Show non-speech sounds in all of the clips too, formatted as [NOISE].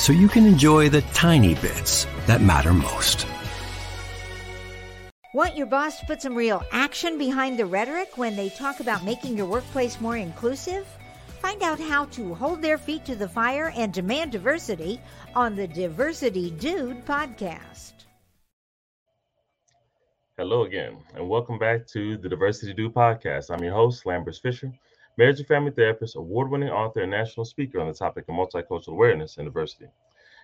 so you can enjoy the tiny bits that matter most. Want your boss to put some real action behind the rhetoric when they talk about making your workplace more inclusive? Find out how to hold their feet to the fire and demand diversity on the Diversity Dude podcast. Hello again, and welcome back to the Diversity Dude podcast. I'm your host, Lambers Fisher, marriage and family therapist, award winning author, and national speaker on the topic of multicultural awareness and diversity.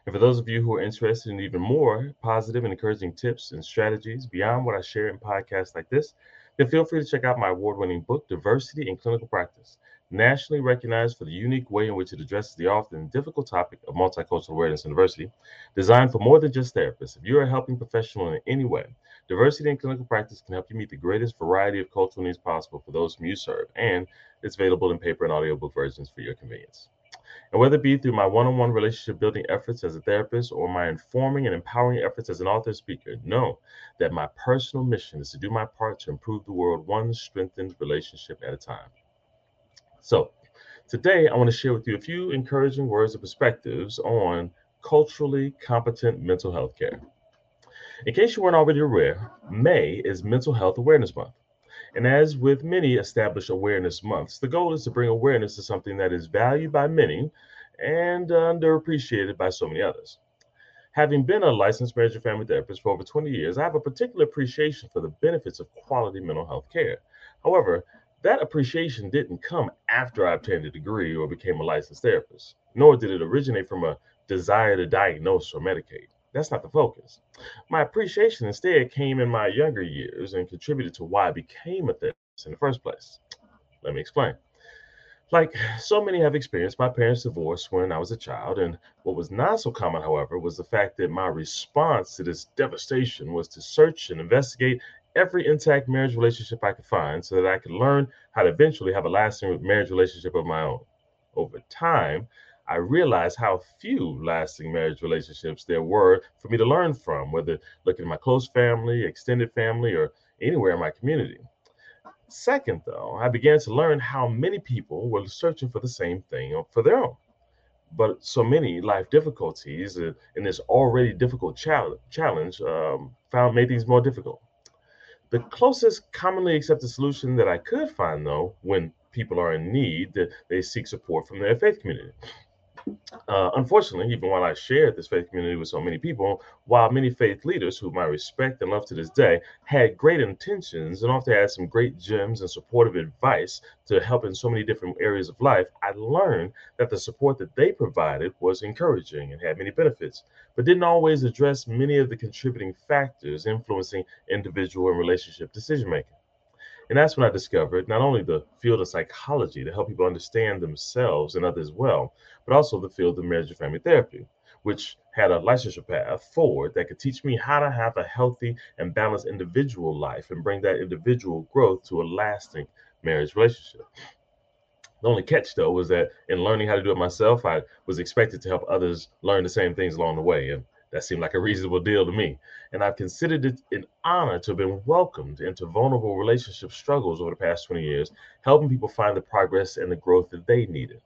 And for those of you who are interested in even more positive and encouraging tips and strategies beyond what I share in podcasts like this, then feel free to check out my award winning book, Diversity in Clinical Practice nationally recognized for the unique way in which it addresses the often difficult topic of multicultural awareness and diversity, designed for more than just therapists. If you're a helping professional in any way, diversity in clinical practice can help you meet the greatest variety of cultural needs possible for those whom you serve, and it's available in paper and audiobook versions for your convenience. And whether it be through my one on one relationship building efforts as a therapist or my informing and empowering efforts as an author speaker, know that my personal mission is to do my part to improve the world one strengthened relationship at a time. So, today I want to share with you a few encouraging words and perspectives on culturally competent mental health care. In case you weren't already aware, May is Mental Health Awareness Month. And as with many established awareness months, the goal is to bring awareness to something that is valued by many and underappreciated by so many others. Having been a licensed marriage and family therapist for over 20 years, I have a particular appreciation for the benefits of quality mental health care. However, that appreciation didn't come after I obtained a degree or became a licensed therapist, nor did it originate from a desire to diagnose or medicate. That's not the focus. My appreciation instead came in my younger years and contributed to why I became a therapist in the first place. Let me explain. Like so many have experienced, my parents divorced when I was a child, and what was not so common, however, was the fact that my response to this devastation was to search and investigate every intact marriage relationship I could find so that I could learn how to eventually have a lasting marriage relationship of my own. Over time, I realized how few lasting marriage relationships there were for me to learn from, whether looking at my close family, extended family, or anywhere in my community. Second, though, I began to learn how many people were searching for the same thing for their own. But so many life difficulties uh, in this already difficult challenge um, found made things more difficult. The closest commonly accepted solution that I could find, though, when people are in need, that they seek support from their faith community. Uh, unfortunately, even while I shared this faith community with so many people, while many faith leaders, whom I respect and love to this day, had great intentions and often had some great gems and supportive advice to help in so many different areas of life, I learned that the support that they provided was encouraging and had many benefits, but didn't always address many of the contributing factors influencing individual and relationship decision making. And that's when I discovered not only the field of psychology to help people understand themselves and others well, but also the field of marriage and family therapy, which had a licensure path forward that could teach me how to have a healthy and balanced individual life and bring that individual growth to a lasting marriage relationship. The only catch, though, was that in learning how to do it myself, I was expected to help others learn the same things along the way. And that seemed like a reasonable deal to me. And I've considered it an honor to have been welcomed into vulnerable relationship struggles over the past 20 years, helping people find the progress and the growth that they needed.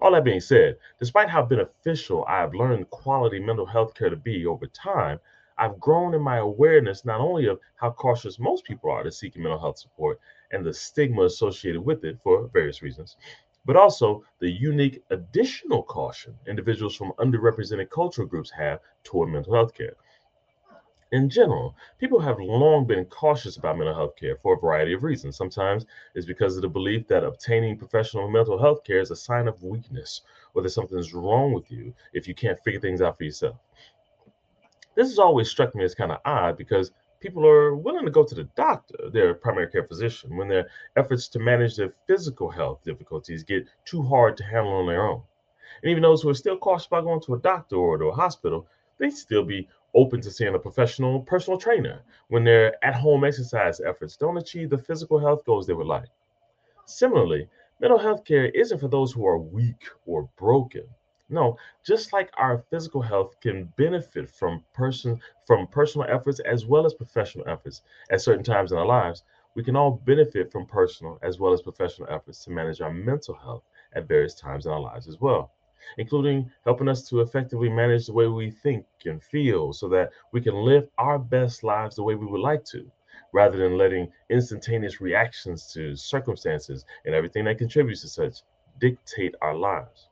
All that being said, despite how beneficial I've learned quality mental health care to be over time, I've grown in my awareness not only of how cautious most people are to seeking mental health support and the stigma associated with it for various reasons, but also the unique additional caution individuals from underrepresented cultural groups have toward mental health care. In general, people have long been cautious about mental health care for a variety of reasons. Sometimes it's because of the belief that obtaining professional mental health care is a sign of weakness or that something's wrong with you if you can't figure things out for yourself. This has always struck me as kind of odd because people are willing to go to the doctor, their primary care physician, when their efforts to manage their physical health difficulties get too hard to handle on their own. And even those who are still cautious about going to a doctor or to a hospital, they still be open to seeing a professional personal trainer when their at home exercise efforts don't achieve the physical health goals they would like. Similarly, mental health care isn't for those who are weak or broken. No, just like our physical health can benefit from person from personal efforts as well as professional efforts at certain times in our lives, we can all benefit from personal as well as professional efforts to manage our mental health at various times in our lives as well including helping us to effectively manage the way we think and feel so that we can live our best lives the way we would like to, rather than letting instantaneous reactions to circumstances and everything that contributes to such dictate our lives.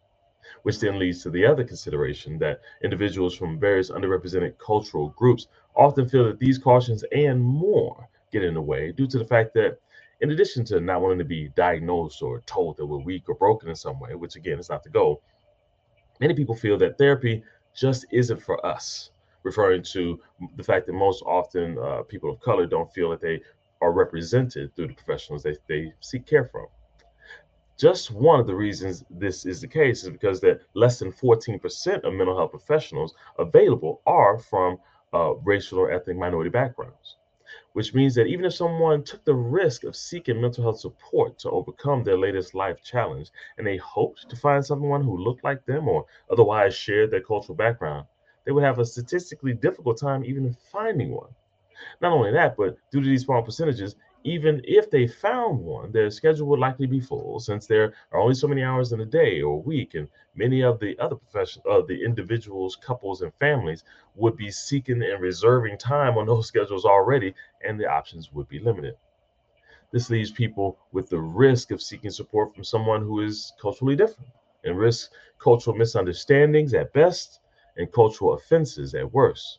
Which then leads to the other consideration that individuals from various underrepresented cultural groups often feel that these cautions and more get in the way due to the fact that in addition to not wanting to be diagnosed or told that we're weak or broken in some way, which again is not the goal, Many people feel that therapy just isn't for us, referring to the fact that most often uh, people of color don't feel that they are represented through the professionals they, they seek care from. Just one of the reasons this is the case is because that less than 14% of mental health professionals available are from uh, racial or ethnic minority backgrounds which means that even if someone took the risk of seeking mental health support to overcome their latest life challenge and they hoped to find someone who looked like them or otherwise shared their cultural background, they would have a statistically difficult time even finding one. Not only that, but due to these small percentages, even if they found one, their schedule would likely be full since there are only so many hours in a day or week, and many of the other profession, uh, the individuals, couples, and families would be seeking and reserving time on those [LAUGHS] schedules already, and the options would be limited. This leaves people with the risk of seeking support from someone who is culturally different and risk cultural misunderstandings at best and cultural offenses at worst.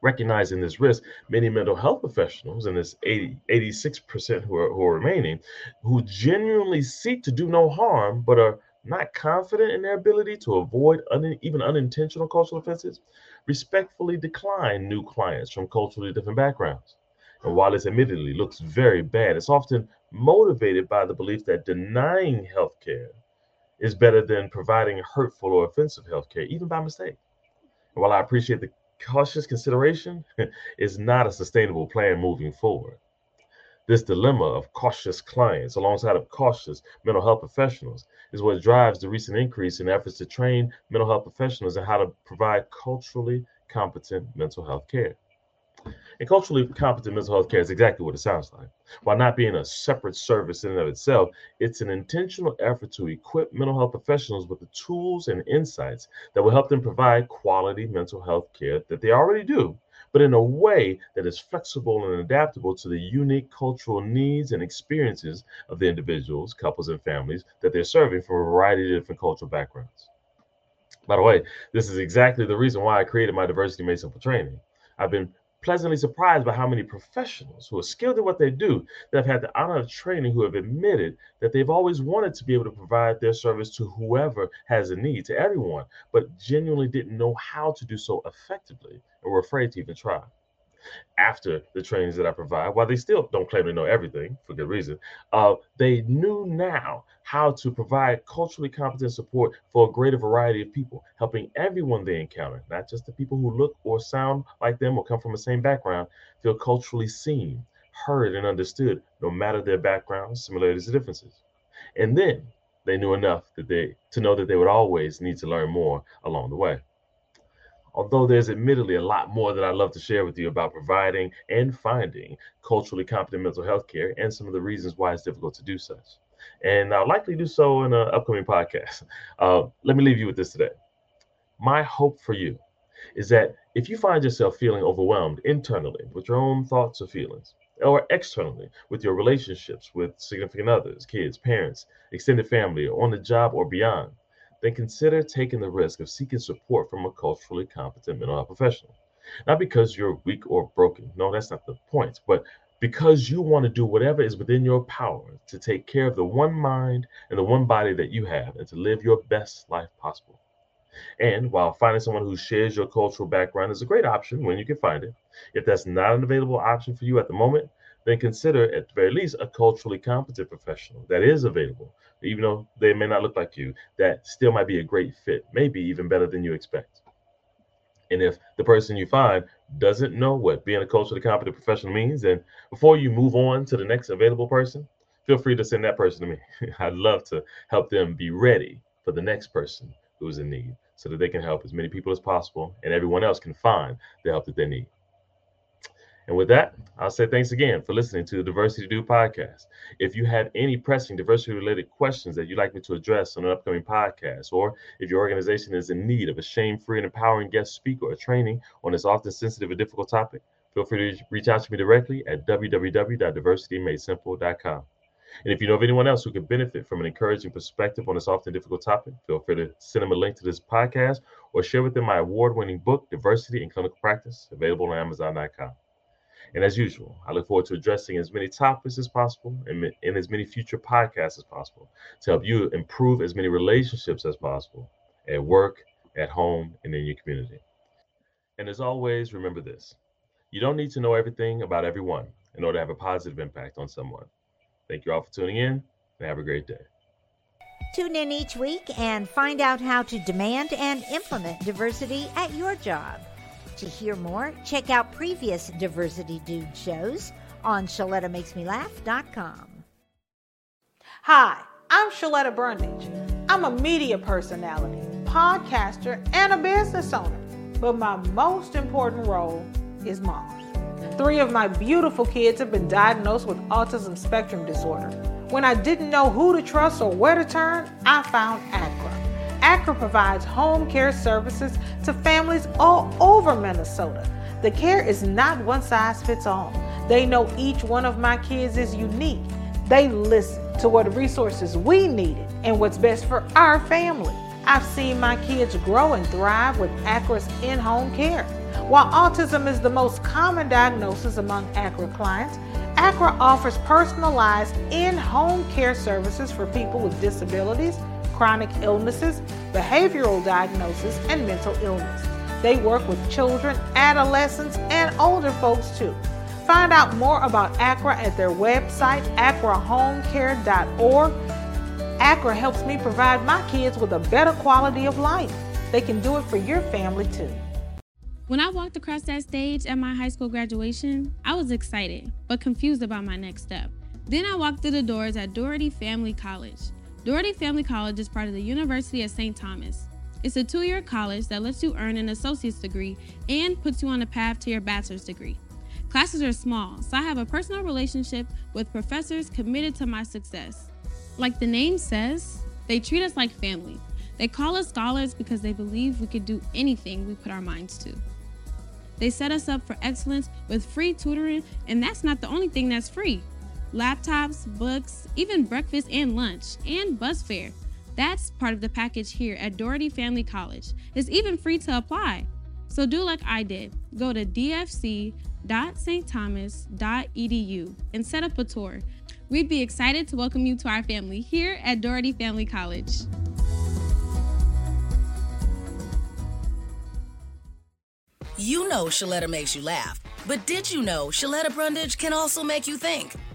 Recognizing this risk, many mental health professionals, and this 80, 86% who are, who are remaining, who genuinely seek to do no harm but are not confident in their ability to avoid un, even unintentional cultural offenses, respectfully decline new clients from culturally different backgrounds. And while this admittedly looks very bad, it's often motivated by the belief that denying health care is better than providing hurtful or offensive health care, even by mistake. And while I appreciate the cautious consideration [LAUGHS] is not a sustainable plan moving forward. This dilemma of cautious clients alongside of cautious mental health professionals is what drives the recent increase in efforts to train mental health professionals in how to provide culturally competent mental health care. And culturally competent mental health care is exactly what it sounds like. While not being a separate service in and of itself, it's an intentional effort to equip mental health professionals with the tools and insights that will help them provide quality mental health care that they already do, but in a way that is flexible and adaptable to the unique cultural needs and experiences of the individuals, couples, and families that they're serving from a variety of different cultural backgrounds. By the way, this is exactly the reason why I created my Diversity Made Simple training. I've been pleasantly surprised by how many professionals who are skilled at what they do that have had the honor of training who have admitted that they've always wanted to be able to provide their service to whoever has a need, to everyone, but genuinely didn't know how to do so effectively or were afraid to even try after the trainings that I provide, while they still don't claim to know everything for good reason, uh, they knew now how to provide culturally competent support for a greater variety of people, helping everyone they encounter, not just the people who look or sound like them or come from the same background, feel culturally seen, heard, and understood, no matter their backgrounds, similarities, or differences. And then they knew enough that they to know that they would always need to learn more along the way although there's admittedly a lot more that I'd love to share with you about providing and finding culturally competent mental health care and some of the reasons why it's difficult to do such. And I'll likely do so in an upcoming podcast. [LAUGHS] Uh, let me leave you with this today. My hope for you is that if you find yourself feeling overwhelmed internally with your own thoughts or feelings, or externally with your relationships with significant others, kids, parents, extended family, or on the job or beyond, then consider taking the risk of seeking support from a culturally competent mental health professional. Not because you're weak or broken. No, that's not the point. But because you want to do whatever is within your power to take care of the one mind and the one body that you have and to live your best life possible. And while finding someone who shares your cultural background is a great option when you can find it, if that's not an available option for you at the moment, then consider at the very least a culturally competent professional that is available, even though they may not look like you, that still might be a great fit, maybe even better than you expect. And if the person you find doesn't know what being a culturally competent professional means, then before you move on to the next available person, feel free to send that person to me. [LAUGHS] I'd love to help them be ready for the next person who's in need so that they can help as many people as possible and everyone else can find the help that they need. And with that, I'll say thanks again for listening to the Diversity Dude podcast. If you have any pressing diversity related questions that you'd like me to address on an upcoming podcast, or if your organization is in need of a shame free and empowering guest speaker or training on this often sensitive and difficult topic, feel free to reach out to me directly at www.diversitymadesimple.com. And if you know of anyone else who could benefit from an encouraging perspective on this often difficult topic, feel free to send them a link to this podcast or share with them my award winning book, Diversity in Clinical Practice, available on Amazon.com. And as usual, I look forward to addressing as many topics as possible and in as many future podcasts as possible to help you improve as many relationships as possible at work, at home, and in your community. And as always, remember this you don't need to know everything about everyone in order to have a positive impact on someone. Thank you all for tuning in and have a great day. Tune in each week and find out how to demand and implement diversity at your job. To hear more, check out previous Diversity Dude shows on ShelettaMakesMeLaugh.com. Hi, I'm Sheletta Brundidge. I'm a media personality, podcaster, and a business owner. But my most important role is mom. Three of my beautiful kids have been diagnosed with autism spectrum disorder. When I didn't know who to trust or where to turn, I found ACRA. ACRA provides home care services to families all over Minnesota. The care is not one size fits all. They know each one of my kids is unique. They listen to what resources we needed and what's best for our family. I've seen my kids grow and thrive with ACRA's in home care. While autism is the most common diagnosis among ACRA clients, ACRA offers personalized in home care services for people with disabilities chronic illnesses, behavioral diagnosis, and mental illness. They work with children, adolescents, and older folks too. Find out more about ACRA at their website, acrahomecare.org. ACRA helps me provide my kids with a better quality of life. They can do it for your family too. When I walked across that stage at my high school graduation, I was excited, but confused about my next step. Then I walked through the doors at Dougherty Family College. Dougherty Family College is part of the University of St. Thomas. It's a two year college that lets you earn an associate's degree and puts you on a path to your bachelor's degree. Classes are small, so I have a personal relationship with professors committed to my success. Like the name says, they treat us like family. They call us scholars because they believe we could do anything we put our minds to. They set us up for excellence with free tutoring, and that's not the only thing that's free laptops, books, even breakfast and lunch, and bus fare. That's part of the package here at Dougherty Family College. It's even free to apply. So do like I did. Go to dfc.stthomas.edu and set up a tour. We'd be excited to welcome you to our family here at Dougherty Family College. You know Sheletta makes you laugh, but did you know Sheletta Brundidge can also make you think?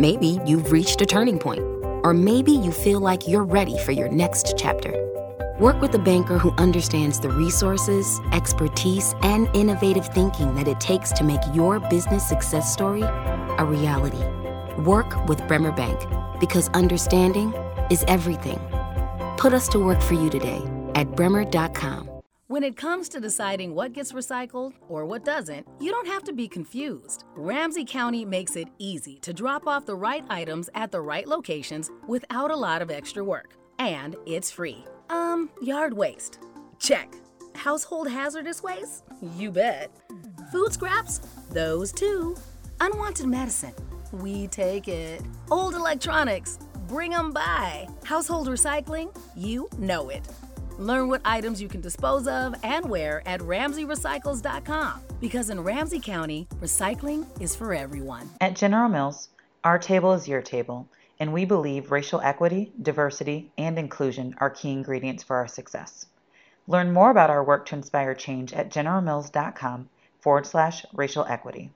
Maybe you've reached a turning point. Or maybe you feel like you're ready for your next chapter. Work with a banker who understands the resources, expertise, and innovative thinking that it takes to make your business success story a reality. Work with Bremer Bank because understanding is everything. Put us to work for you today at bremer.com. When it comes to deciding what gets recycled or what doesn't, you don't have to be confused. Ramsey County makes it easy to drop off the right items at the right locations without a lot of extra work. And it's free. Um, yard waste. Check. Household hazardous waste? You bet. Food scraps? Those too. Unwanted medicine? We take it. Old electronics? Bring 'em by. Household recycling? You know it. Learn what items you can dispose of and where at RamseyRecycles.com. Because in Ramsey County, recycling is for everyone. At General Mills, our table is your table, and we believe racial equity, diversity, and inclusion are key ingredients for our success. Learn more about our work to inspire change at generalmills.com forward slash racial equity.